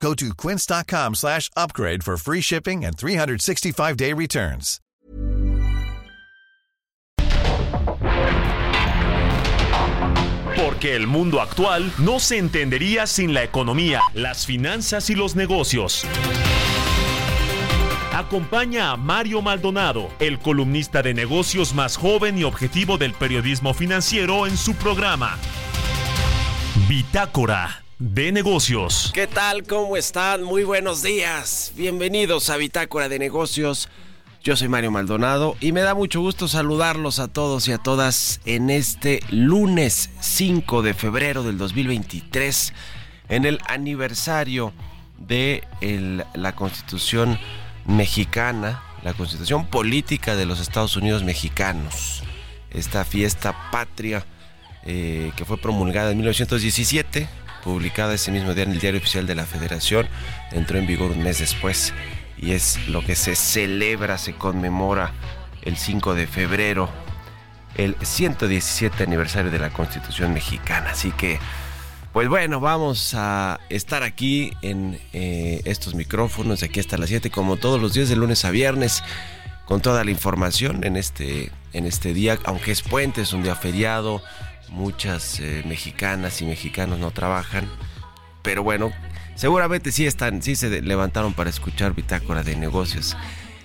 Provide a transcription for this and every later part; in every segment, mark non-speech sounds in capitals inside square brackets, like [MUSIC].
Go to quince.com slash upgrade for free shipping and 365-day returns. Porque el mundo actual no se entendería sin la economía, las finanzas y los negocios. Acompaña a Mario Maldonado, el columnista de negocios más joven y objetivo del periodismo financiero en su programa. Bitácora de negocios. ¿Qué tal? ¿Cómo están? Muy buenos días. Bienvenidos a Bitácora de negocios. Yo soy Mario Maldonado y me da mucho gusto saludarlos a todos y a todas en este lunes 5 de febrero del 2023, en el aniversario de la Constitución mexicana, la Constitución política de los Estados Unidos mexicanos. Esta fiesta patria eh, que fue promulgada en 1917, publicada ese mismo día en el Diario Oficial de la Federación, entró en vigor un mes después y es lo que se celebra, se conmemora el 5 de febrero, el 117 aniversario de la Constitución mexicana. Así que, pues bueno, vamos a estar aquí en eh, estos micrófonos de aquí hasta las 7, como todos los días de lunes a viernes, con toda la información en este, en este día, aunque es puente, es un día feriado, muchas eh, mexicanas y mexicanos no trabajan, pero bueno, seguramente sí están, sí se levantaron para escuchar Bitácora de Negocios.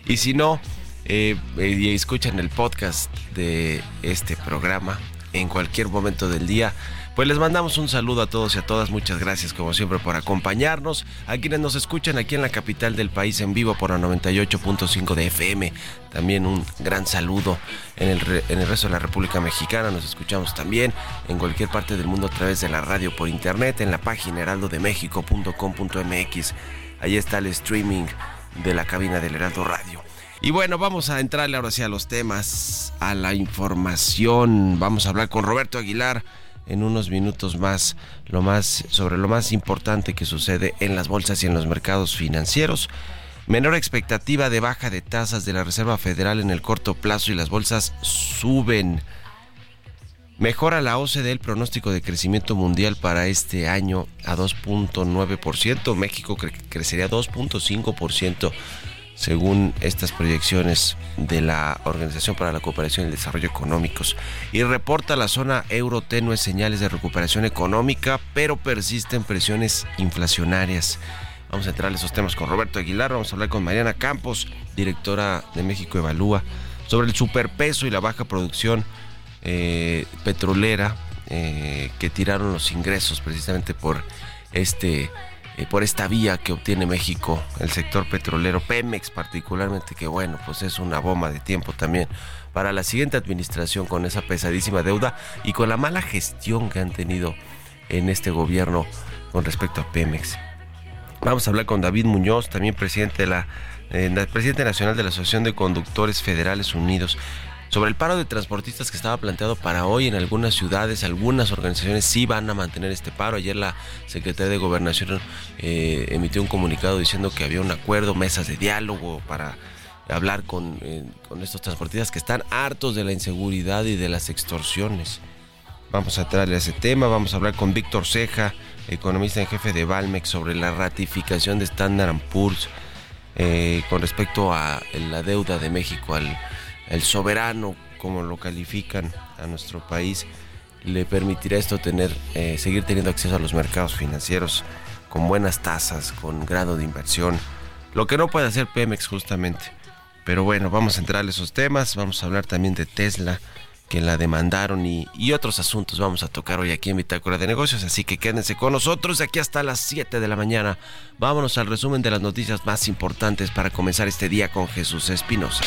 Y si no, eh, escuchan el podcast de este programa en cualquier momento del día. Pues les mandamos un saludo a todos y a todas. Muchas gracias como siempre por acompañarnos. A quienes nos escuchan aquí en la capital del país en vivo por la 98.5 de FM. También un gran saludo en el, re- en el resto de la República Mexicana. Nos escuchamos también en cualquier parte del mundo a través de la radio por internet en la página heraldodemexico.com.mx. Ahí está el streaming de la cabina del Heraldo Radio. Y bueno, vamos a entrarle ahora sí a los temas, a la información. Vamos a hablar con Roberto Aguilar en unos minutos más, lo más sobre lo más importante que sucede en las bolsas y en los mercados financieros. Menor expectativa de baja de tasas de la Reserva Federal en el corto plazo y las bolsas suben. Mejora la OCDE el pronóstico de crecimiento mundial para este año a 2.9%. México cre- crecería 2.5% según estas proyecciones de la Organización para la Cooperación y el Desarrollo Económicos. Y reporta la zona euro tenues señales de recuperación económica, pero persisten presiones inflacionarias. Vamos a entrar a esos temas con Roberto Aguilar, vamos a hablar con Mariana Campos, directora de México Evalúa, sobre el superpeso y la baja producción eh, petrolera eh, que tiraron los ingresos precisamente por este eh, por esta vía que obtiene México, el sector petrolero, Pemex particularmente, que bueno, pues es una bomba de tiempo también para la siguiente administración con esa pesadísima deuda y con la mala gestión que han tenido en este gobierno con respecto a Pemex. Vamos a hablar con David Muñoz, también presidente, de la, eh, presidente nacional de la Asociación de Conductores Federales Unidos, sobre el paro de transportistas que estaba planteado para hoy en algunas ciudades. Algunas organizaciones sí van a mantener este paro. Ayer la Secretaría de Gobernación eh, emitió un comunicado diciendo que había un acuerdo, mesas de diálogo para hablar con, eh, con estos transportistas que están hartos de la inseguridad y de las extorsiones. Vamos a traerle ese tema, vamos a hablar con Víctor Ceja, economista en jefe de Valmex, sobre la ratificación de Standard Poor's eh, con respecto a la deuda de México al el soberano, como lo califican a nuestro país, le permitirá esto tener, eh, seguir teniendo acceso a los mercados financieros con buenas tasas, con grado de inversión, lo que no puede hacer Pemex justamente. Pero bueno, vamos a entrar a esos temas, vamos a hablar también de Tesla, que la demandaron y, y otros asuntos vamos a tocar hoy aquí en Bitácora de Negocios, así que quédense con nosotros de aquí hasta las 7 de la mañana. Vámonos al resumen de las noticias más importantes para comenzar este día con Jesús Espinosa.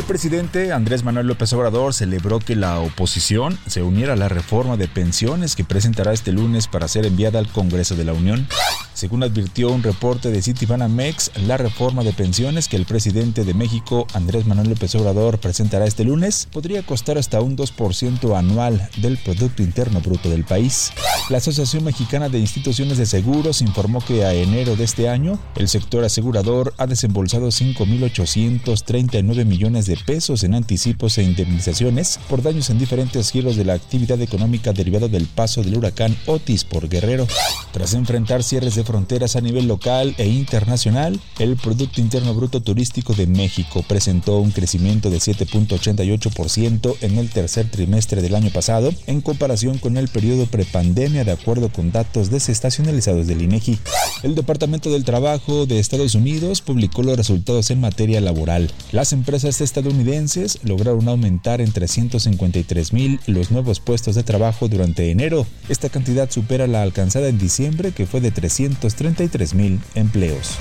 El presidente Andrés Manuel López Obrador celebró que la oposición se uniera a la reforma de pensiones que presentará este lunes para ser enviada al Congreso de la Unión. Según advirtió un reporte de Citibanamex, la reforma de pensiones que el presidente de México, Andrés Manuel López Obrador, presentará este lunes podría costar hasta un 2% anual del Producto Interno Bruto del país. La Asociación Mexicana de Instituciones de Seguros informó que a enero de este año el sector asegurador ha desembolsado 5.839 millones de pesos en anticipos e indemnizaciones por daños en diferentes giros de la actividad económica derivado del paso del huracán Otis por Guerrero. Tras enfrentar cierres de fronteras a nivel local e internacional, el Producto Interno Bruto Turístico de México presentó un crecimiento de 7.88% en el tercer trimestre del año pasado en comparación con el periodo prepandemia de acuerdo con datos desestacionalizados del INEGI. El Departamento del Trabajo de Estados Unidos publicó los resultados en materia laboral. Las empresas estadounidenses lograron aumentar en 353 mil los nuevos puestos de trabajo durante enero. Esta cantidad supera la alcanzada en diciembre que fue de 333 mil empleos.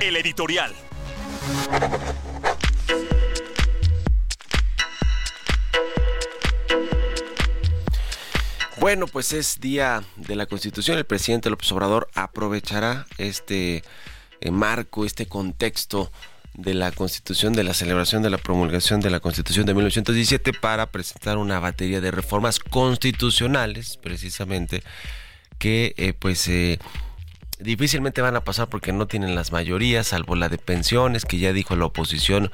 El editorial. Bueno, pues es día de la Constitución. El presidente López Obrador aprovechará este eh, marco, este contexto de la Constitución, de la celebración de la promulgación de la Constitución de 1917 para presentar una batería de reformas constitucionales, precisamente, que eh, pues eh, difícilmente van a pasar porque no tienen las mayorías, salvo la de pensiones, que ya dijo la oposición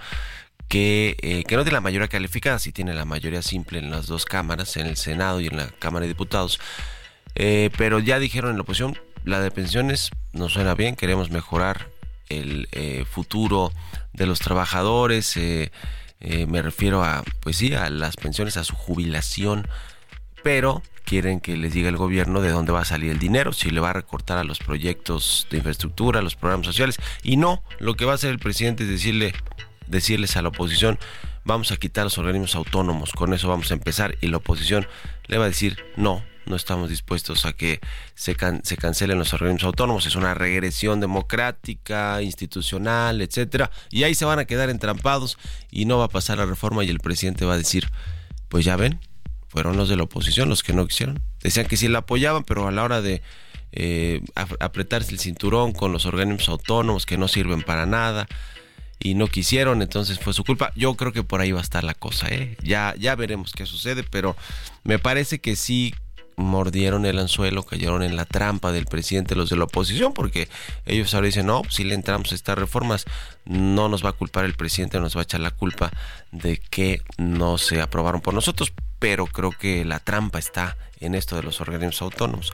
que, eh, que no tiene la mayoría calificada, sí tiene la mayoría simple en las dos cámaras, en el Senado y en la Cámara de Diputados. pero ya dijeron en la oposición, la de pensiones nos suena bien, queremos mejorar el eh, futuro de los trabajadores, eh, eh, me refiero a, pues sí, a las pensiones, a su jubilación, pero quieren que les diga el gobierno de dónde va a salir el dinero, si le va a recortar a los proyectos de infraestructura, a los programas sociales, y no, lo que va a hacer el presidente es decirle, decirles a la oposición, vamos a quitar los organismos autónomos, con eso vamos a empezar, y la oposición le va a decir, no, no estamos dispuestos a que se, se cancelen los organismos autónomos, es una regresión democrática, institucional, etcétera, y ahí se van a quedar entrampados y no va a pasar la reforma y el presidente va a decir, pues ya ven, fueron los de la oposición los que no quisieron. Decían que sí la apoyaban, pero a la hora de eh, apretarse el cinturón con los organismos autónomos que no sirven para nada, y no quisieron, entonces fue su culpa. Yo creo que por ahí va a estar la cosa, ¿eh? Ya, ya veremos qué sucede, pero me parece que sí mordieron el anzuelo, cayeron en la trampa del presidente los de la oposición, porque ellos ahora dicen, no, si le entramos a estas reformas, no nos va a culpar el presidente, nos va a echar la culpa de que no se aprobaron por nosotros, pero creo que la trampa está en esto de los organismos autónomos.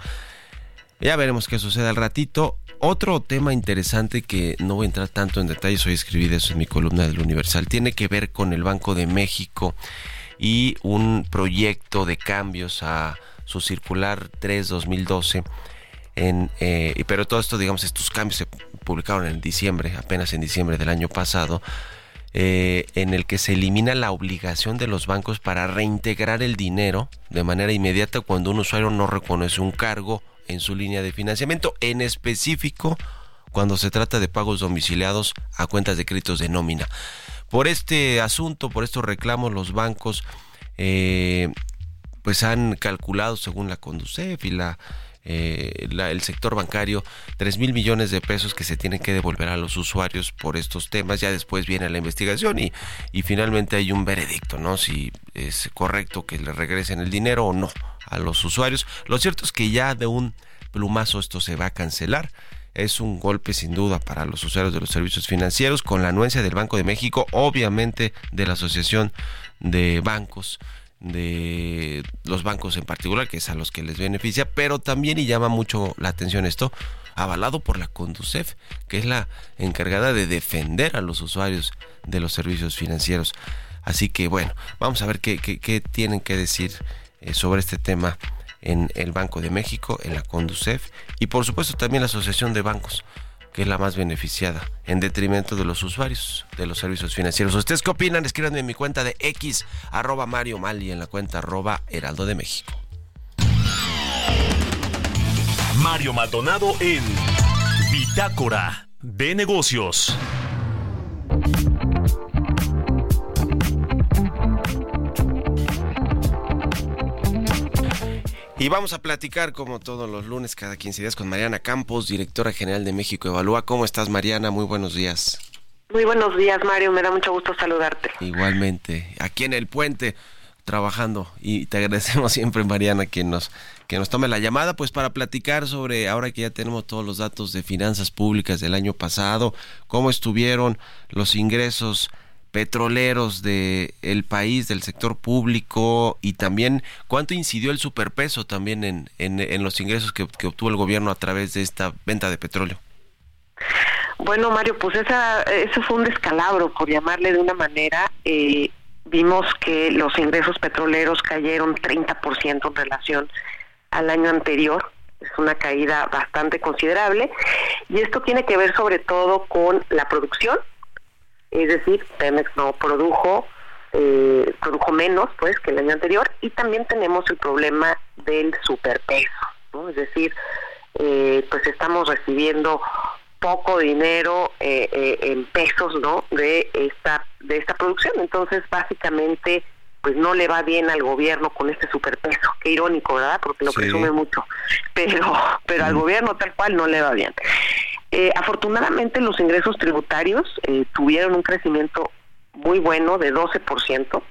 Ya veremos qué sucede al ratito. Otro tema interesante que no voy a entrar tanto en detalles, hoy escribí de eso en mi columna del Universal, tiene que ver con el Banco de México y un proyecto de cambios a su circular 3-2012. En, eh, pero todo esto, digamos, estos cambios se publicaron en diciembre, apenas en diciembre del año pasado, eh, en el que se elimina la obligación de los bancos para reintegrar el dinero de manera inmediata cuando un usuario no reconoce un cargo en su línea de financiamiento, en específico cuando se trata de pagos domiciliados a cuentas de créditos de nómina. Por este asunto, por estos reclamos, los bancos eh, pues han calculado según la Conducef y la, eh, el sector bancario 3 mil millones de pesos que se tienen que devolver a los usuarios por estos temas. Ya después viene la investigación y, y finalmente hay un veredicto, ¿no? Si es correcto que le regresen el dinero o no a los usuarios. Lo cierto es que ya de un plumazo esto se va a cancelar es un golpe sin duda para los usuarios de los servicios financieros con la anuencia del Banco de México, obviamente de la Asociación de Bancos de los bancos en particular, que es a los que les beneficia, pero también y llama mucho la atención esto, avalado por la Conducef, que es la encargada de defender a los usuarios de los servicios financieros. Así que bueno, vamos a ver qué, qué, tienen que decir eh, sobre este tema en el Banco de México, en la Conducef y por supuesto también la Asociación de Bancos que es la más beneficiada, en detrimento de los usuarios de los servicios financieros. ¿Ustedes qué opinan? Escríbanme en mi cuenta de X, arroba Mario Mal y en la cuenta arroba Heraldo de México. Mario Maldonado en Bitácora de Negocios. Y vamos a platicar como todos los lunes, cada 15 días, con Mariana Campos, directora general de México Evalúa. ¿Cómo estás, Mariana? Muy buenos días. Muy buenos días, Mario. Me da mucho gusto saludarte. Igualmente, aquí en el puente, trabajando. Y te agradecemos [LAUGHS] siempre, Mariana, que nos, que nos tome la llamada, pues para platicar sobre, ahora que ya tenemos todos los datos de finanzas públicas del año pasado, cómo estuvieron los ingresos petroleros del el país, del sector público y también cuánto incidió el superpeso también en, en, los ingresos que, que obtuvo el gobierno a través de esta venta de petróleo. Bueno, Mario, pues esa, eso fue un descalabro, por llamarle de una manera. Eh, vimos que los ingresos petroleros cayeron 30% en relación al año anterior. Es una caída bastante considerable. Y esto tiene que ver sobre todo con la producción. Es decir, Pemex no produjo, eh, produjo menos pues que el año anterior. Y también tenemos el problema del superpeso. ¿no? Es decir, eh, pues estamos recibiendo poco dinero eh, eh, en pesos no de esta de esta producción. Entonces básicamente pues no le va bien al gobierno con este superpeso. Qué irónico verdad porque lo presume mucho. Pero pero al gobierno tal cual no le va bien eh, afortunadamente los ingresos tributarios tuvieron un crecimiento muy bueno de 12%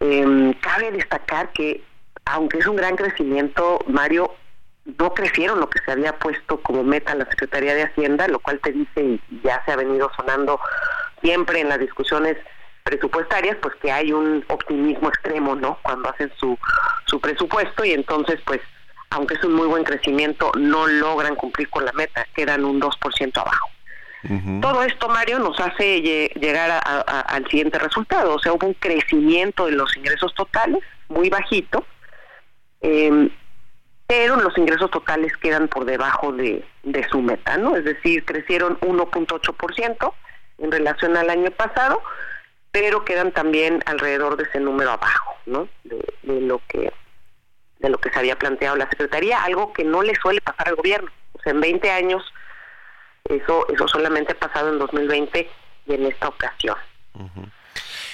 em, cabe destacar que aunque es un gran crecimiento Mario no crecieron lo que se había puesto como meta la Secretaría de Hacienda, lo cual te dice, y ya se ha venido sonando siempre en las discusiones presupuestarias, pues que hay un optimismo extremo, ¿no? Cuando hacen su, su presupuesto y entonces, pues, aunque es un muy buen crecimiento, no logran cumplir con la meta, quedan un 2% abajo. Todo esto, Mario, nos hace llegar al siguiente resultado. O sea, hubo un crecimiento de los ingresos totales muy bajito, eh, pero los ingresos totales quedan por debajo de, su meta, ¿no? Es decir, crecieron 1.8% en relación al año pasado, pero quedan también alrededor de ese número abajo, ¿no? De, lo que de lo que se había planteado la secretaría, algo que no le suele pasar al gobierno. O sea, en 20 años eso eso solamente ha pasado en 2020 y en esta ocasión.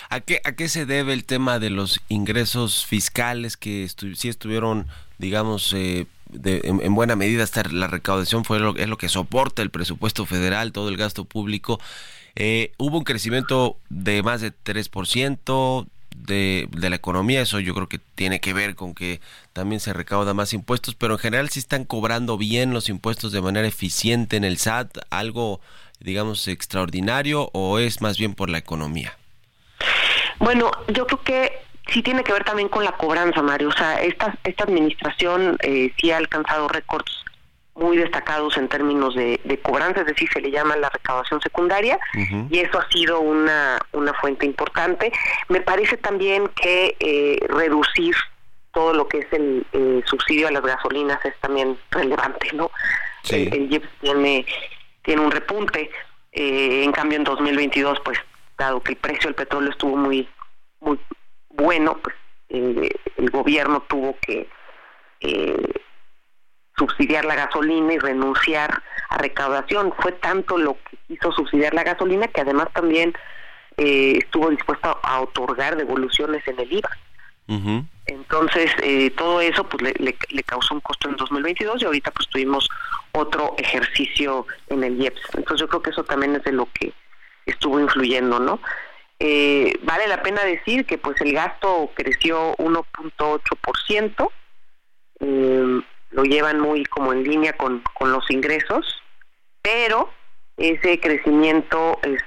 ¿A qué, ¿A qué se debe el tema de los ingresos fiscales que sí estuvieron digamos, eh, en, buena medida hasta la recaudación fue lo, es lo que soporta el presupuesto federal, todo el gasto público. Eh, hubo un crecimiento de más de 3% de, de la economía, eso yo creo que tiene que ver con que también se recauda más impuestos, pero en general sí están cobrando bien los impuestos de manera eficiente en el SAT, algo, digamos, extraordinario o es más bien por la economía. Bueno, yo creo que sí tiene que ver también con la cobranza, Mario. O sea, esta, esta administración eh, sí ha alcanzado récords muy destacados en términos de, cobranza, es decir, se le llama la recaudación secundaria, y eso ha sido una, una fuente importante. Me parece también que eh, reducir todo lo que es el subsidio a las gasolinas es también relevante, ¿no? El, el tiene, tiene un repunte, eh, en cambio en 2022, pues, dado que el precio del petróleo estuvo muy, muy bueno, pues eh, el gobierno tuvo que eh, subsidiar la gasolina y renunciar a recaudación. Fue tanto lo que quiso subsidiar la gasolina que además también eh, estuvo dispuesto a, otorgar devoluciones en el IVA. Entonces, todo eso pues le, le, causó un costo en 2022 y ahorita pues tuvimos otro ejercicio en el IEPS. Entonces yo creo que eso también es de lo que estuvo influyendo, ¿no? Eh, vale la pena decir que pues el gasto creció 1.8%, eh, lo llevan muy como en línea con, con los ingresos, pero ese crecimiento es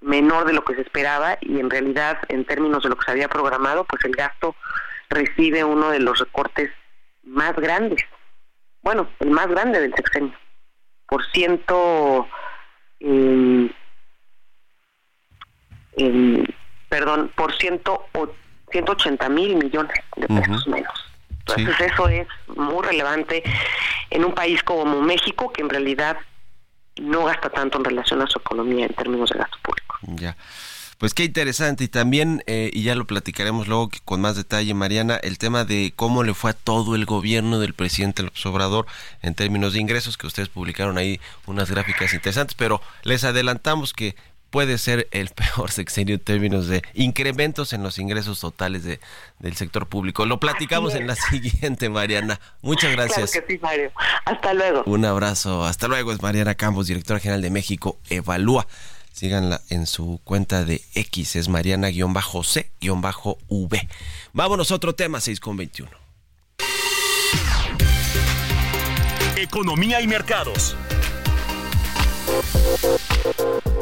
menor de lo que se esperaba y en realidad en términos de lo que se había programado, pues el gasto recibe uno de los recortes más grandes, bueno, el más grande del sexenio, por ciento... Eh, perdón, por ciento, 180 mil millones de pesos menos. Entonces eso es muy relevante en un país como México que en realidad no gasta tanto en relación a su economía en términos de gasto público. Ya. Pues qué interesante y también, eh, y ya lo platicaremos luego con más detalle, Mariana, el tema de cómo le fue a todo el gobierno del presidente López Obrador en términos de ingresos, que ustedes publicaron ahí unas gráficas interesantes, pero les adelantamos que puede ser el [LAUGHS] peor sexenio en términos de incrementos en los ingresos totales de, del sector público. Lo platicamos en la siguiente, Mariana. Muchas gracias. Claro que sí, Mario. Hasta luego. Un abrazo. Hasta luego. Es Mariana Campos, directora general de México Evalúa. Síganla en su cuenta de X, es Mariana-C-V. Vámonos a otro tema, 6 con 21. Economía y mercados.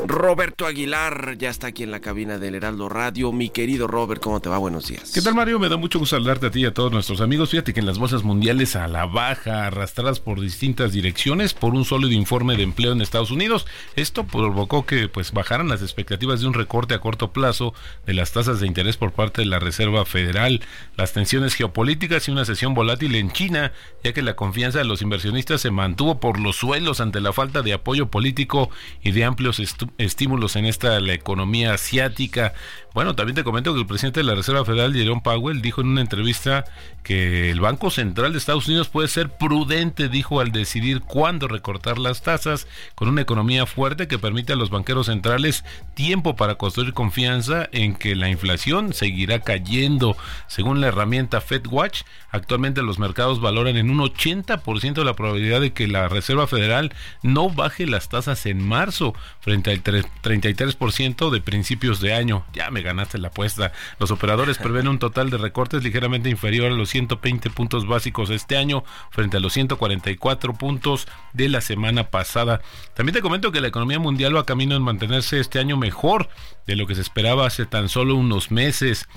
Roberto Aguilar ya está aquí en la cabina del Heraldo Radio. Mi querido Robert, ¿cómo te va? Buenos días. ¿Qué tal, Mario? Me da mucho gusto saludarte a ti y a todos nuestros amigos. Fíjate que en las bolsas mundiales a la baja, arrastradas por distintas direcciones por un sólido informe de empleo en Estados Unidos, esto provocó que pues bajaran las expectativas de un recorte a corto plazo de las tasas de interés por parte de la Reserva Federal, las tensiones geopolíticas y una sesión volátil en China, ya que la confianza de los inversionistas se mantuvo por los suelos ante la falta de apoyo político y de amplios estímulos en esta la economía asiática. Bueno, también te comento que el presidente de la Reserva Federal, Jerome Powell, dijo en una entrevista que el Banco Central de Estados Unidos puede ser prudente, dijo, al decidir cuándo recortar las tasas, con una economía fuerte que permite a los banqueros centrales tiempo para construir confianza en que la inflación seguirá cayendo. Según la herramienta FedWatch, actualmente los mercados valoran en un 80% la probabilidad de que la Reserva Federal no baje las tasas en marzo frente al 33% de principios de año. Ya me ganaste la apuesta. Los operadores prevén un total de recortes ligeramente inferior a los 120 puntos básicos este año frente a los 144 puntos de la semana pasada. También te comento que la economía mundial va camino en mantenerse este año mejor de lo que se esperaba hace tan solo unos meses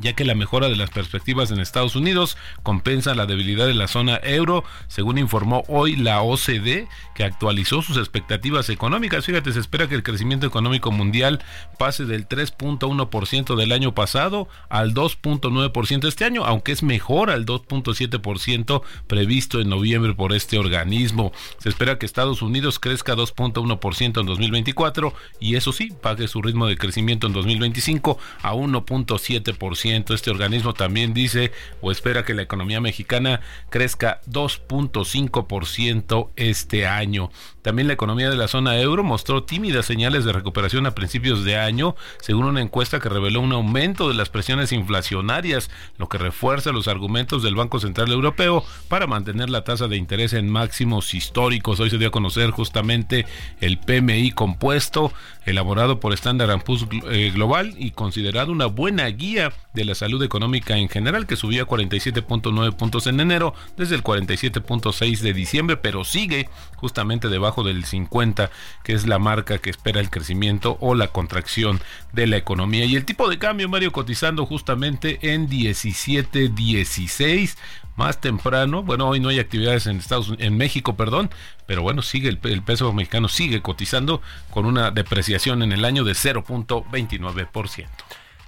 ya que la mejora de las perspectivas en Estados Unidos compensa la debilidad de la zona euro, según informó hoy la OCDE, que actualizó sus expectativas económicas. Fíjate, se espera que el crecimiento económico mundial pase del 3.1% del año pasado al 2.9% este año, aunque es mejor al 2.7% previsto en noviembre por este organismo. Se espera que Estados Unidos crezca 2.1% en 2024 y eso sí, pague su ritmo de crecimiento en 2025 a 1.7%. Este organismo también dice o espera que la economía mexicana crezca 2.5% este año. También la economía de la zona euro mostró tímidas señales de recuperación a principios de año, según una encuesta que reveló un aumento de las presiones inflacionarias, lo que refuerza los argumentos del Banco Central Europeo para mantener la tasa de interés en máximos históricos. Hoy se dio a conocer justamente el PMI compuesto, elaborado por Standard Poor's eh, Global y considerado una buena guía de la salud económica en general, que subió a 47.9 puntos en enero, desde el 47.6 de diciembre, pero sigue justamente debajo del 50, que es la marca que espera el crecimiento o la contracción de la economía. Y el tipo de cambio, Mario, cotizando justamente en 17.16 más temprano. Bueno, hoy no hay actividades en Estados en México, perdón, pero bueno, sigue el, el, peso mexicano sigue cotizando con una depreciación en el año de 0.29%.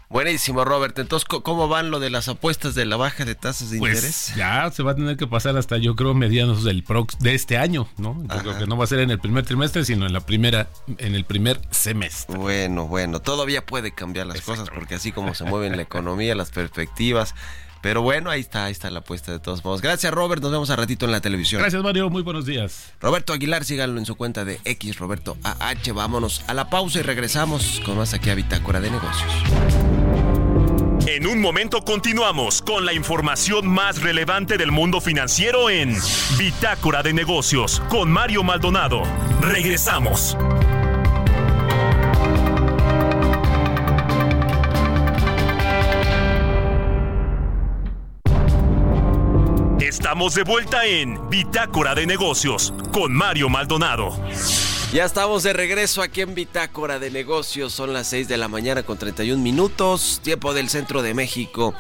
Buenísimo, Robert. Entonces, ¿cómo van lo de las apuestas de la baja de tasas de pues interés? Ya se va a tener que pasar hasta, yo creo, medianos del prox de este año, ¿no? Yo creo que no va a ser en el primer trimestre, sino en la primera, en el primer semestre. Bueno, bueno, todavía puede cambiar las cosas porque así como se mueve la economía, las perspectivas. Pero bueno, ahí está, ahí está la apuesta de todos modos. Gracias, Robert. Nos vemos a ratito en la televisión. Gracias, Mario. Muy buenos días. Roberto Aguilar, síganlo en su cuenta de X Roberto AH. Vámonos a la pausa y regresamos con más aquí a Bitácora de Negocios. En un momento continuamos con la información más relevante del mundo financiero en Bitácora de Negocios con Mario Maldonado. Regresamos. Estamos de vuelta en Bitácora de Negocios con Mario Maldonado. Ya estamos de regreso aquí en Bitácora de Negocios. Son las 6 de la mañana con 31 minutos, tiempo del centro de México.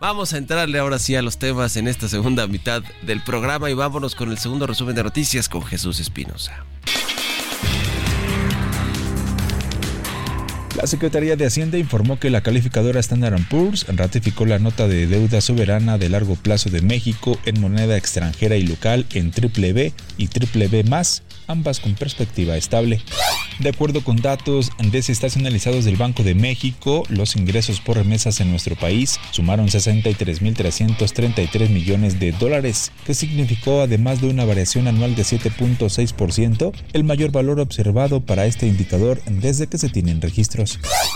Vamos a entrarle ahora sí a los temas en esta segunda mitad del programa y vámonos con el segundo resumen de noticias con Jesús Espinosa. La Secretaría de Hacienda informó que la calificadora Standard Poor's ratificó la nota de deuda soberana de largo plazo de México en moneda extranjera y local en triple B y triple B ambas con perspectiva estable. De acuerdo con datos desestacionalizados del Banco de México, los ingresos por remesas en nuestro país sumaron 63.333 millones de dólares, que significó además de una variación anual de 7.6%, el mayor valor observado para este indicador desde que se tienen registros.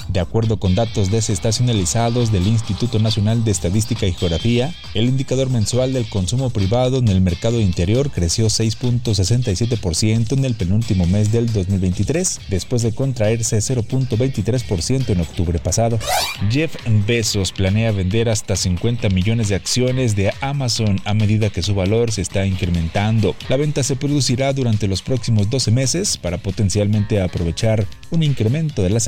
De acuerdo con datos desestacionalizados del Instituto Nacional de Estadística y Geografía, el indicador mensual del consumo privado en el mercado interior creció 6.67% en el penúltimo mes del 2023, después de contraerse 0.23% en octubre pasado. Jeff Bezos planea vender hasta 50 millones de acciones de Amazon a medida que su valor se está incrementando. La venta se producirá durante los próximos 12 meses para potencialmente aprovechar un incremento de las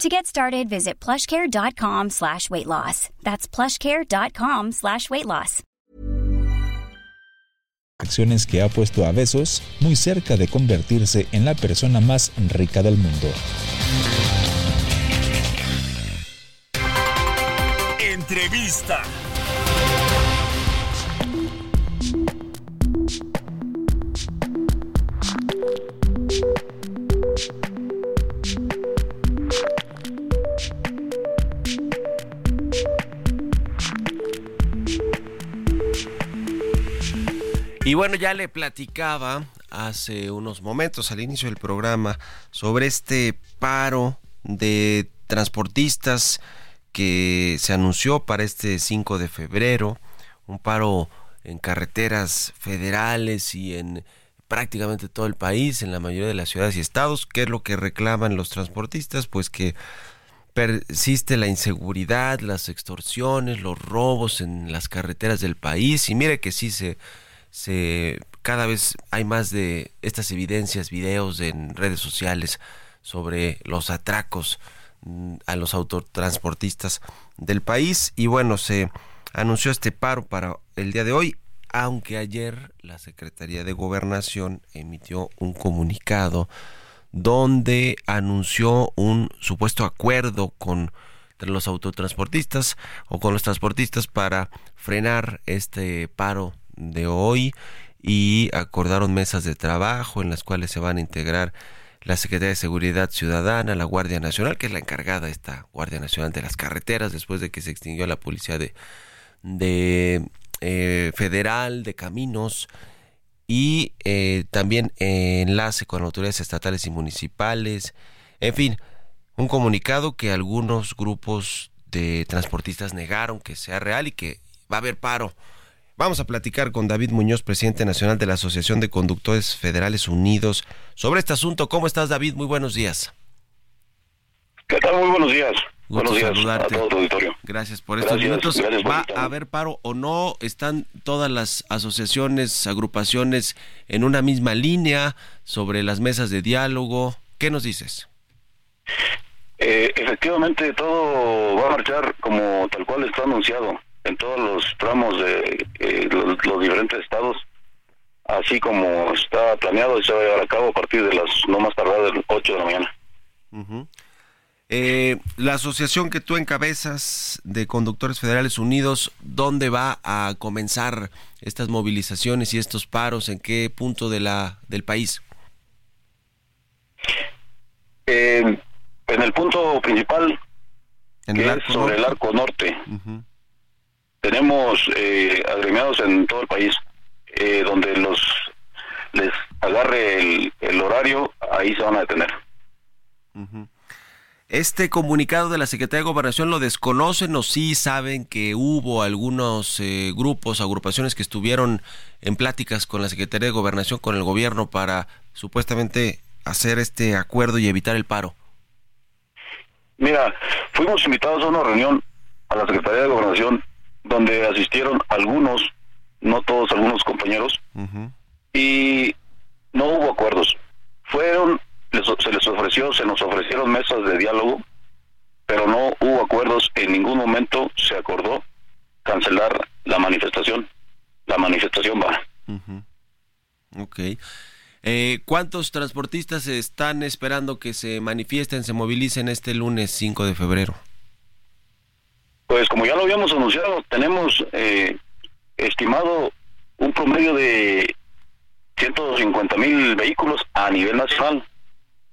To get started, visit plushcare.com slash weight loss. That's plushcare.com slash weight loss. Acciones que ha puesto a Besos muy cerca de convertirse en la persona más rica del mundo. Entrevista. Y bueno, ya le platicaba hace unos momentos al inicio del programa sobre este paro de transportistas que se anunció para este 5 de febrero, un paro en carreteras federales y en prácticamente todo el país, en la mayoría de las ciudades y estados. ¿Qué es lo que reclaman los transportistas? Pues que persiste la inseguridad, las extorsiones, los robos en las carreteras del país. Y mire que sí se se cada vez hay más de estas evidencias, videos en redes sociales sobre los atracos mm, a los autotransportistas del país. Y bueno, se anunció este paro para el día de hoy, aunque ayer la Secretaría de Gobernación emitió un comunicado donde anunció un supuesto acuerdo con los autotransportistas o con los transportistas para frenar este paro de hoy y acordaron mesas de trabajo en las cuales se van a integrar la Secretaría de Seguridad Ciudadana, la Guardia Nacional, que es la encargada esta Guardia Nacional de las carreteras después de que se extinguió la policía de, de eh, federal de caminos y eh, también enlace con autoridades estatales y municipales, en fin, un comunicado que algunos grupos de transportistas negaron que sea real y que va a haber paro Vamos a platicar con David Muñoz, presidente nacional de la Asociación de Conductores Federales Unidos, sobre este asunto. ¿Cómo estás, David? Muy buenos días. ¿Qué tal? Muy buenos días. buenos días a todo tu auditorio. Gracias por estos minutos. ¿Va a haber paro o no? ¿Están todas las asociaciones, agrupaciones en una misma línea sobre las mesas de diálogo? ¿Qué nos dices? Eh, efectivamente, todo va a marchar como tal cual está anunciado en todos los tramos de eh, los, diferentes estados, así como está planeado y se va a llevar a cabo a partir de las no más tardadas las 8 de la mañana. Eh, la asociación que tú encabezas de Conductores Federales Unidos, ¿dónde va a comenzar estas movilizaciones y estos paros? ¿En qué punto de la del país? en el punto principal, ¿En el es sobre el arco norte tenemos eh, agremiados en todo el país, eh, donde los les agarre el, horario, ahí se van a detener. Este comunicado de la Secretaría de Gobernación lo desconocen o sí saben que hubo algunos eh, grupos, agrupaciones que estuvieron en pláticas con la Secretaría de Gobernación, con el gobierno para supuestamente hacer este acuerdo y evitar el paro. Mira, fuimos invitados a una reunión a la Secretaría de Gobernación donde asistieron algunos, no todos, algunos compañeros, y no hubo acuerdos. Fueron, se les ofreció, se nos ofrecieron mesas de diálogo, pero no hubo acuerdos, en ningún momento se acordó cancelar la manifestación. La manifestación va. Ok. Eh, ¿Cuántos transportistas están esperando que se manifiesten, se movilicen este lunes 5 de febrero? Pues como ya lo habíamos anunciado, tenemos eh, estimado un promedio de 150 mil vehículos a nivel nacional,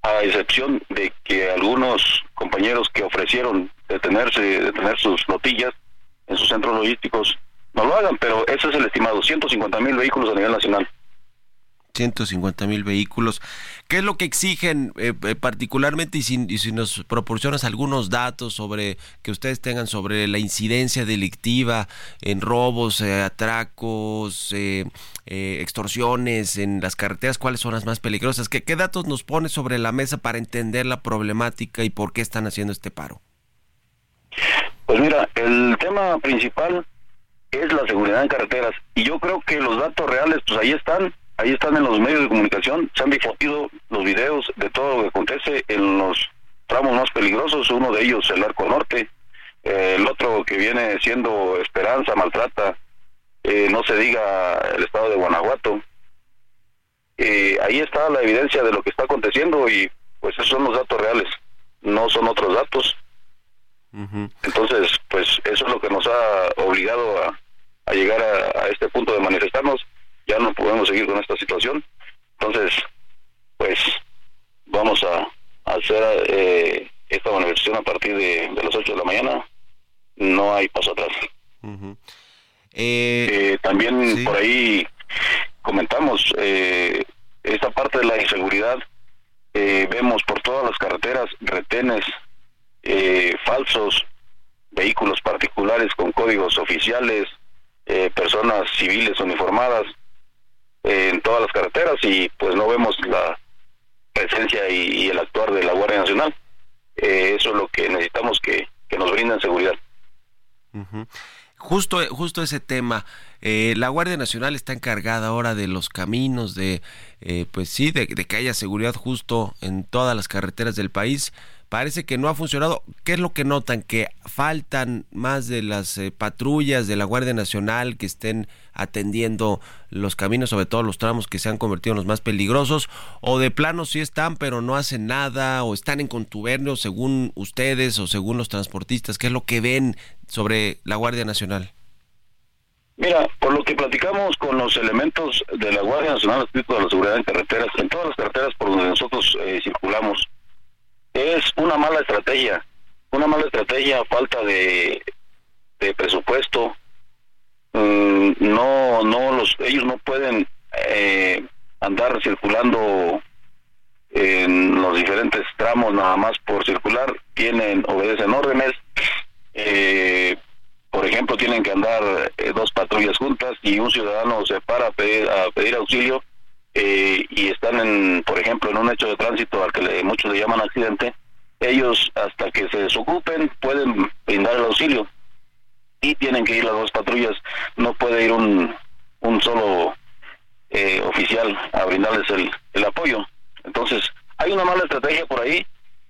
a excepción de que algunos compañeros que ofrecieron detenerse, detener sus flotillas en sus centros logísticos no lo hagan, pero ese es el estimado, 150 mil vehículos a nivel nacional. 150 mil vehículos. ¿Qué es lo que exigen eh, eh, particularmente y si, si, nos proporcionas algunos datos sobre que ustedes tengan sobre la incidencia delictiva en robos, eh, atracos, extorsiones en las carreteras? ¿Cuáles son las más peligrosas? ¿Qué, ¿Qué datos nos pone sobre la mesa para entender la problemática y por qué están haciendo este paro? Pues mira, el tema principal es la seguridad en carreteras y yo creo que los datos reales pues ahí están ahí están en los medios de comunicación, se han difundido los videos de todo lo que acontece en los tramos más peligrosos, uno de ellos el Arco Norte, eh, el otro que viene siendo Esperanza, Maltrata, eh, no se diga el estado de Guanajuato. Eh, ahí está la evidencia de lo que está aconteciendo y pues esos son los datos reales, no son otros datos. Entonces, pues eso es lo que nos ha obligado a, a llegar a este punto de manifestarnos ya no podemos seguir con esta situación. Entonces, pues vamos a, hacer eh, esta manifestación a partir de, las 8 de la mañana. No hay paso atrás. Eh, eh, también por ahí comentamos esta parte de la inseguridad. vemos por todas las carreteras retenes falsos, vehículos particulares con códigos oficiales, personas civiles uniformadas en todas las carreteras y pues no vemos la presencia y, el actuar de la Guardia Nacional. Eh, eso es lo que necesitamos que, nos brinden seguridad. Justo, justo ese tema. Eh, la Guardia Nacional está encargada ahora de los caminos, de, eh, pues sí, de, que haya seguridad justo en todas las carreteras del país parece que no ha funcionado. ¿Qué es lo que notan? ¿Que faltan más de las eh, patrullas de la Guardia Nacional que estén atendiendo los caminos, sobre todo los tramos que se han convertido en los más peligrosos? ¿O de plano sí están, pero no hacen nada? ¿O están en contubernio según ustedes o según los transportistas? ¿Qué es lo que ven sobre la Guardia Nacional? Mira, por lo que platicamos con los elementos de la Guardia Nacional respecto a la seguridad en carreteras, en todas las carreteras por donde nosotros eh, circulamos, es una mala estrategia, una mala estrategia, falta de, de presupuesto. Mm, no, no los, ellos no pueden eh, andar circulando en los diferentes tramos nada más por circular, tienen, obedecen órdenes. Eh, por ejemplo, tienen que andar eh, dos patrullas juntas y un ciudadano se para a pedir, a pedir auxilio eh, y están, en, por ejemplo, en un hecho de tránsito al que muchos le llaman accidente, ellos hasta que se desocupen pueden brindar el auxilio y tienen que ir las dos patrullas, no puede ir un, un solo eh, oficial a brindarles el, el apoyo. Entonces, hay una mala estrategia por ahí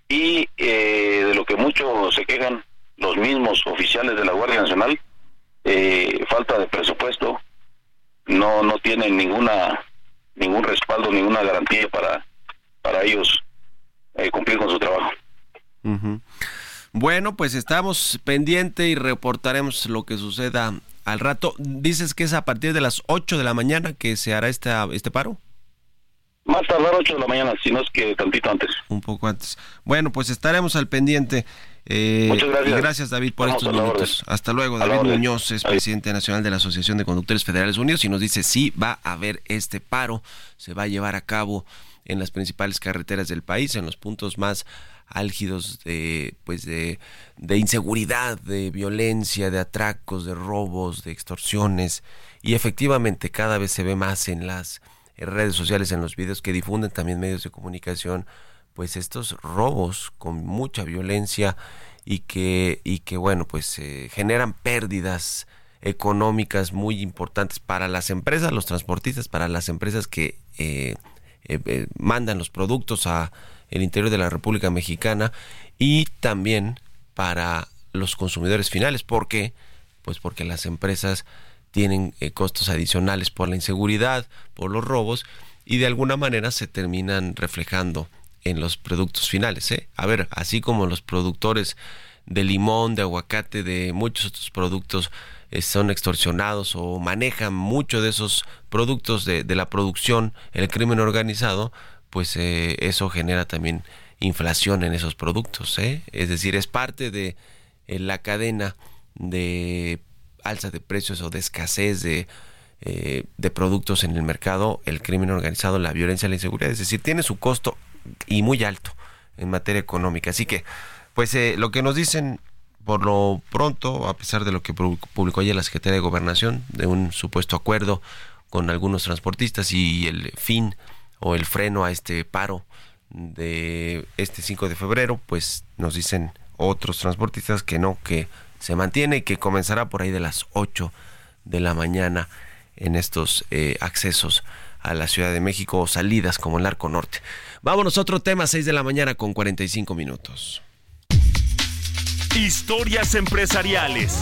y eh, de lo que muchos se quejan los mismos oficiales de la Guardia Nacional, falta de presupuesto, no no tienen ninguna ningún respaldo, ninguna garantía para, para ellos eh, cumplir con su trabajo. Bueno, pues estamos pendientes y reportaremos lo que suceda al rato. Dices que es a partir de las 8 de la mañana que se hará este, este paro. Más tardar 8 de la mañana, si no es que tantito antes. Un poco antes. Bueno, pues estaremos al pendiente. Eh, Muchas gracias. gracias, David, por estos minutos. Hasta luego. David Muñoz es presidente nacional de la Asociación de Conductores Federales Unidos y nos dice sí va a haber este paro, se va a llevar a cabo en las principales carreteras del país, en los puntos más álgidos de pues de, de inseguridad, de violencia, de atracos, de robos, de extorsiones y efectivamente cada vez se ve más en las redes sociales, en los videos que difunden también medios de comunicación pues estos robos con mucha violencia y que, y que bueno, pues eh, generan pérdidas económicas muy importantes para las empresas, los transportistas, para las empresas que eh, eh, mandan los productos a el interior de la República Mexicana y también para los consumidores finales. ¿Por qué? Pues porque las empresas tienen costos adicionales por la inseguridad, por los robos y de alguna manera se terminan reflejando en los productos finales. A ver, así como los productores de limón, de aguacate, de muchos otros productos eh, son extorsionados o manejan mucho de esos productos de, la producción, el crimen organizado, pues eh, eso genera también inflación en esos productos. ¿eh? Es decir, es parte de la cadena de alza de precios o de escasez de, de productos en el mercado, el crimen organizado, la violencia, la inseguridad. Es decir, tiene su costo y muy alto en materia económica. Así que, pues lo que nos dicen por lo pronto, a pesar de lo que publicó ayer la Secretaría de Gobernación, de un supuesto acuerdo con algunos transportistas y el fin o el freno a este paro de este 5 de febrero, pues nos dicen otros transportistas que no, que se mantiene y que comenzará por ahí de las 8 de la mañana en estos eh, accesos a la Ciudad de México o salidas como el Arco Norte. Vámonos a otro tema, 6 de la mañana con 45 minutos. Historias empresariales.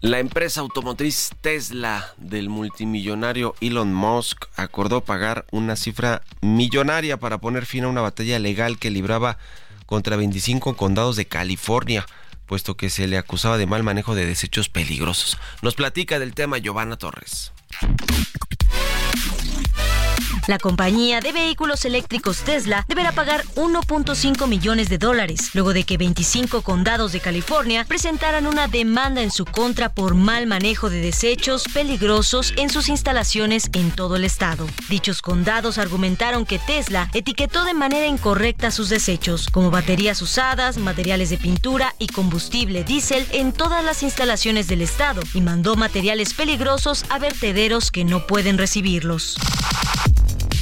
La empresa automotriz Tesla del multimillonario Elon Musk acordó pagar una cifra millonaria para poner fin a una batalla legal que libraba contra 25 condados de California, puesto que se le acusaba de mal manejo de desechos peligrosos. Nos platica del tema Giovanna Torres. La compañía de vehículos eléctricos Tesla deberá pagar 1.5 millones de dólares, luego de que 25 condados de California presentaran una demanda en su contra por mal manejo de desechos peligrosos en sus instalaciones en todo el estado. Dichos condados argumentaron que Tesla etiquetó de manera incorrecta sus desechos, como baterías usadas, materiales de pintura y combustible diésel en todas las instalaciones del estado y mandó materiales peligrosos a vertederos que no pueden recibirlos.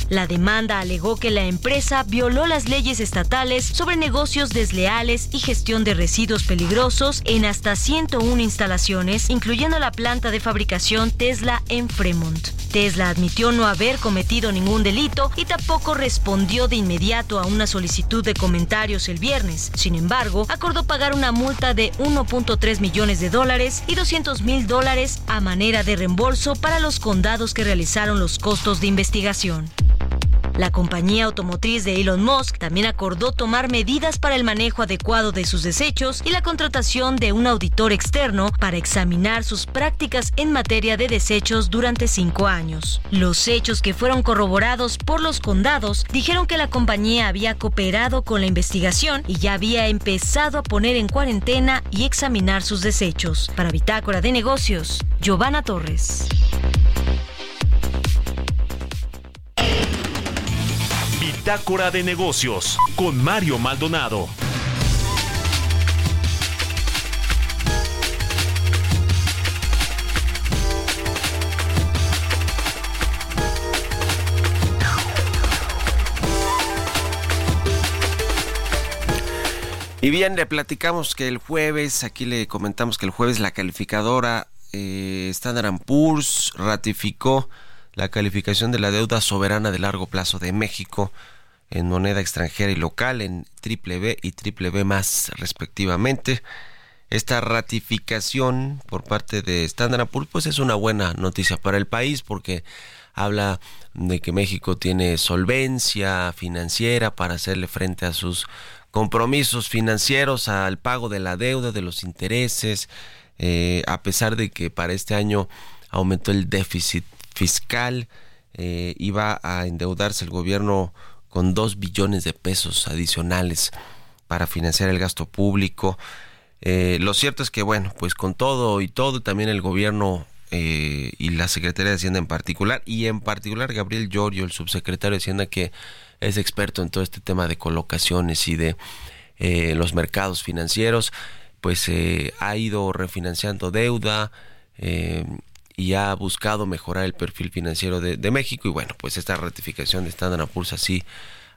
La demanda alegó que la empresa violó las leyes estatales sobre negocios desleales y gestión de residuos peligrosos en hasta 101 instalaciones, incluyendo la planta de fabricación Tesla en Fremont. Tesla admitió no haber cometido ningún delito y tampoco respondió de inmediato a una solicitud de comentarios el viernes. Sin embargo, acordó pagar una multa de 1.3 millones de dólares y 200 mil dólares a manera de reembolso para los condados que realizaron los costos de investigación. La compañía automotriz de Elon Musk también acordó tomar medidas para el manejo adecuado de sus desechos y la contratación de un auditor externo para examinar sus prácticas en materia de desechos durante cinco años. Los hechos que fueron corroborados por los condados dijeron que la compañía había cooperado con la investigación y ya había empezado a poner en cuarentena y examinar sus desechos. Para Bitácora de Negocios, Giovanna Torres. Bitácora de negocios con Mario Maldonado. Y bien, le platicamos que el jueves, aquí le comentamos que el jueves la calificadora eh, Standard Poor's ratificó la calificación de la deuda soberana de largo plazo de México en moneda extranjera y local en triple B y triple B más respectivamente. Esta ratificación por parte de Standard Poor's pues es una buena noticia para el país porque habla de que México tiene solvencia financiera para hacerle frente a sus compromisos financieros, al pago de la deuda, de los intereses, eh, a pesar de que para este año aumentó el déficit fiscal, eh, iba a endeudarse el gobierno con dos billones de pesos adicionales para financiar el gasto público. Eh, lo cierto es que, bueno, pues con todo y todo, también el gobierno eh, y la Secretaría de Hacienda en particular, y en particular Gabriel Llorio, el subsecretario de Hacienda, que es experto en todo este tema de colocaciones y de los mercados financieros, pues ha ido refinanciando deuda, y ha buscado mejorar el perfil financiero de, México y bueno, pues esta ratificación de Standard Poor's así,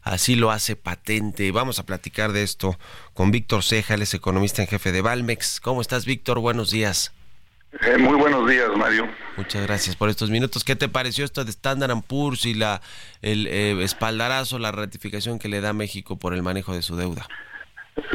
así lo hace patente. Vamos a platicar de esto con Víctor Ceja, él es economista en jefe de Valmex. ¿Cómo estás, Víctor? Buenos días. Eh, muy buenos días, Mario. Muchas gracias por estos minutos. ¿Qué te pareció esto de Standard Poor's y la el eh, espaldarazo, la ratificación que le da México por el manejo de su deuda?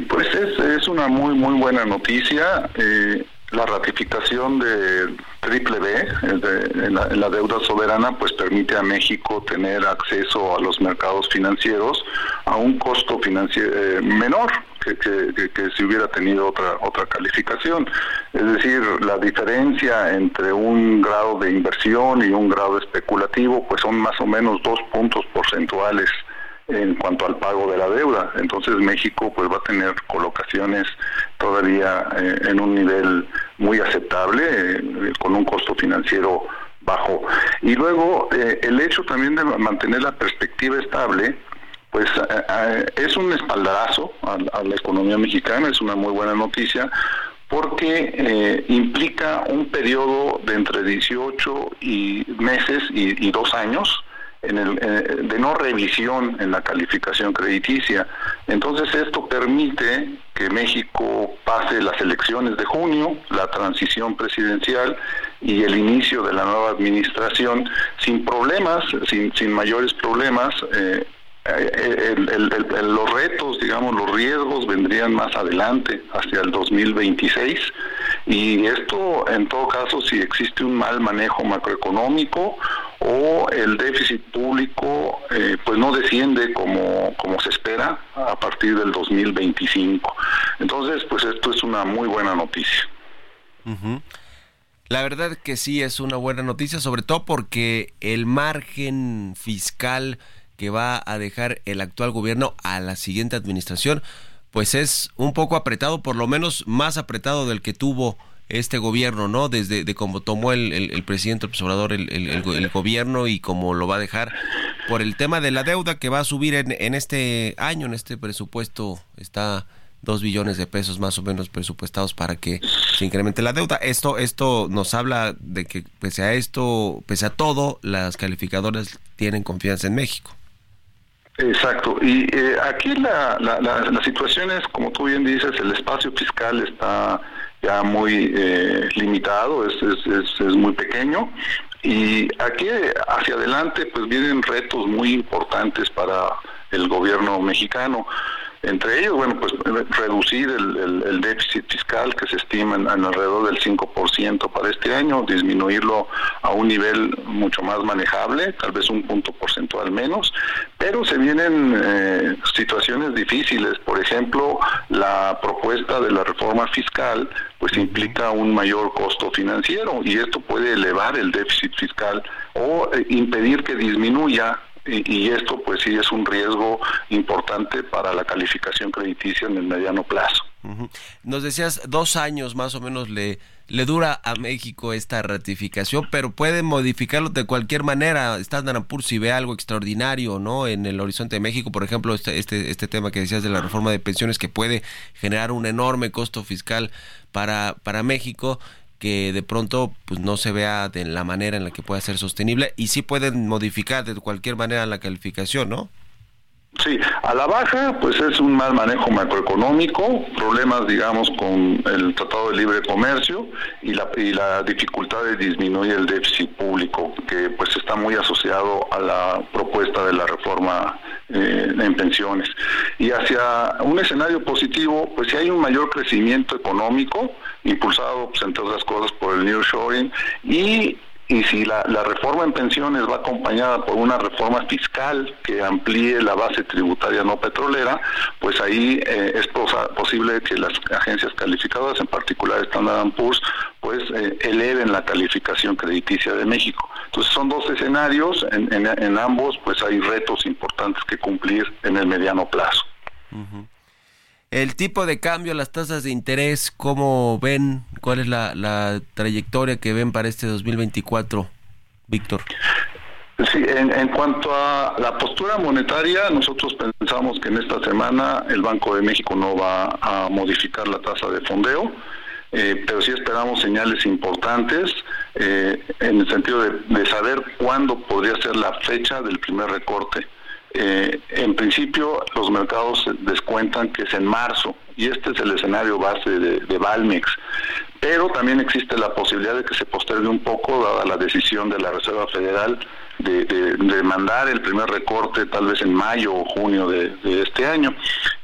Pues es, es una muy muy buena noticia. Eh, la ratificación de triple B en, la, deuda soberana pues permite a México tener acceso a los mercados financieros a un costo financiero eh, menor que, que, si hubiera tenido otra otra calificación. Es decir la diferencia entre un grado de inversión y un grado especulativo pues son más o menos dos puntos porcentuales en cuanto al pago de la deuda. Entonces México pues va a tener colocaciones todavía eh, en un nivel muy aceptable, eh, con un costo financiero bajo. Y luego eh, el hecho también de mantener la perspectiva estable, pues es un espaldarazo a, la economía mexicana, es una muy buena noticia, porque implica un periodo de entre 18 y meses y dos años, en el, eh, de no revisión en la calificación crediticia. Entonces esto permite que México pase las elecciones de junio, la transición presidencial y el inicio de la nueva administración sin problemas, sin, sin mayores problemas. Eh, eh, los retos, digamos, los riesgos vendrían más adelante, hacia el 2026, y esto en todo caso si existe un mal manejo macroeconómico o el déficit público eh, pues no desciende como, como se espera a partir del 2025. Entonces, pues esto es una muy buena noticia. La verdad que sí es una buena noticia, sobre todo porque el margen fiscal que va a dejar el actual gobierno a la siguiente administración, pues es un poco apretado, por lo menos más apretado del que tuvo este gobierno, ¿no? Desde de cómo tomó el, presidente observador el, el, gobierno y cómo lo va a dejar por el tema de la deuda que va a subir en, en este año, en este presupuesto está dos billones de pesos más o menos presupuestados para que se incremente la deuda. Esto, esto nos habla de que pese a esto, pese a todo, las calificadoras tienen confianza en México. Exacto. Y eh, aquí la, la, la, situación es, como tú bien dices, el espacio fiscal está ya muy eh, limitado, es, es, es, muy pequeño. Y aquí hacia adelante pues vienen retos muy importantes para el gobierno mexicano. Entre ellos, bueno, pues reducir el, déficit fiscal que se estima en, alrededor del 5% para este año, disminuirlo a un nivel mucho más manejable, tal vez un punto porcentual menos, pero se vienen eh, situaciones difíciles. Por ejemplo, la propuesta de la reforma fiscal pues implica un mayor costo financiero y esto puede elevar el déficit fiscal o eh, impedir que disminuya y, esto pues sí es un riesgo importante para la calificación crediticia en el mediano plazo. Nos decías dos años más o menos le le dura a México esta ratificación, pero puede modificarlo de cualquier manera. Standard Poor's si ve algo extraordinario, ¿no? En el horizonte de México, por ejemplo, este, este, este tema que decías de la reforma de pensiones que puede generar un enorme costo fiscal para, para México que de pronto pues no se vea de la manera en la que pueda ser sostenible y sí pueden modificar de cualquier manera la calificación, ¿no? Sí, a la baja, pues es un mal manejo macroeconómico, problemas, digamos, con el Tratado de Libre Comercio y la, y la dificultad de disminuir el déficit público, que pues está muy asociado a la propuesta de la reforma eh, en pensiones. Y hacia un escenario positivo, pues si hay un mayor crecimiento económico, impulsado, pues, entre otras cosas, por el nearshoring y y si la, reforma en pensiones va acompañada por una reforma fiscal que amplíe la base tributaria no petrolera, pues ahí eh, es posible que las agencias calificadoras, en particular Standard Poor's, pues eh, eleven la calificación crediticia de México. Entonces son dos escenarios, en, en, ambos pues hay retos importantes que cumplir en el mediano plazo. El tipo de cambio, las tasas de interés, ¿cómo ven? ¿Cuál es la, trayectoria que ven para este 2024, Víctor? Sí, en, cuanto a la postura monetaria, nosotros pensamos que en esta semana el Banco de México no va a modificar la tasa de fondeo, eh, pero sí esperamos señales importantes eh, en el sentido de, de saber cuándo podría ser la fecha del primer recorte Eh, en principio, los mercados descuentan que es en marzo, y este es el escenario base de, de. Pero también existe la posibilidad de que se postergue un poco, dada la decisión de la Reserva Federal de, mandar el primer recorte tal vez en mayo o junio de, este año.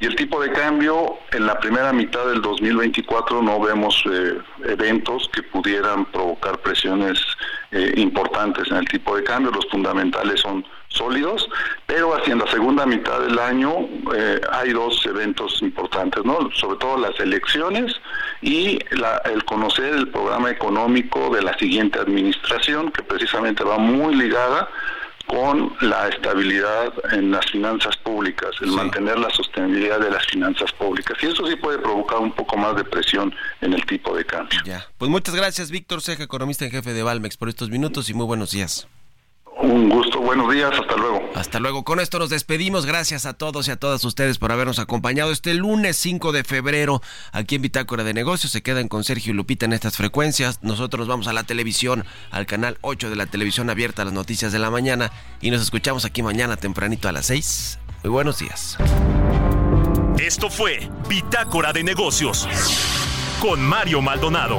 Y el tipo de cambio en la primera mitad del 2024 no vemos eh, eventos que pudieran provocar presiones eh, importantes en el tipo de cambio. Los fundamentales son sólidos, pero hacia la segunda mitad del año eh, hay dos eventos importantes, ¿no? Sobre todo las elecciones y el conocer el programa económico de la siguiente administración, que precisamente va muy ligada con la estabilidad en las finanzas públicas, el mantener la sostenibilidad de las finanzas públicas. Y eso sí puede provocar un poco más de presión en el tipo de cambio. Ya. Pues muchas gracias, Víctor Ceja, economista en jefe de Valmex, por estos minutos y muy buenos días. Un gusto, buenos días, hasta luego. Hasta luego. Con esto nos despedimos. Gracias a todos y a todas ustedes por habernos acompañado este lunes 5 de febrero aquí en Bitácora de Negocios. Se quedan con Sergio y Lupita en estas frecuencias. Nosotros vamos a la televisión, al canal 8 de la televisión abierta a las noticias de la mañana y nos escuchamos aquí mañana tempranito a las 6. Muy buenos días. Esto fue Bitácora de Negocios con Mario Maldonado.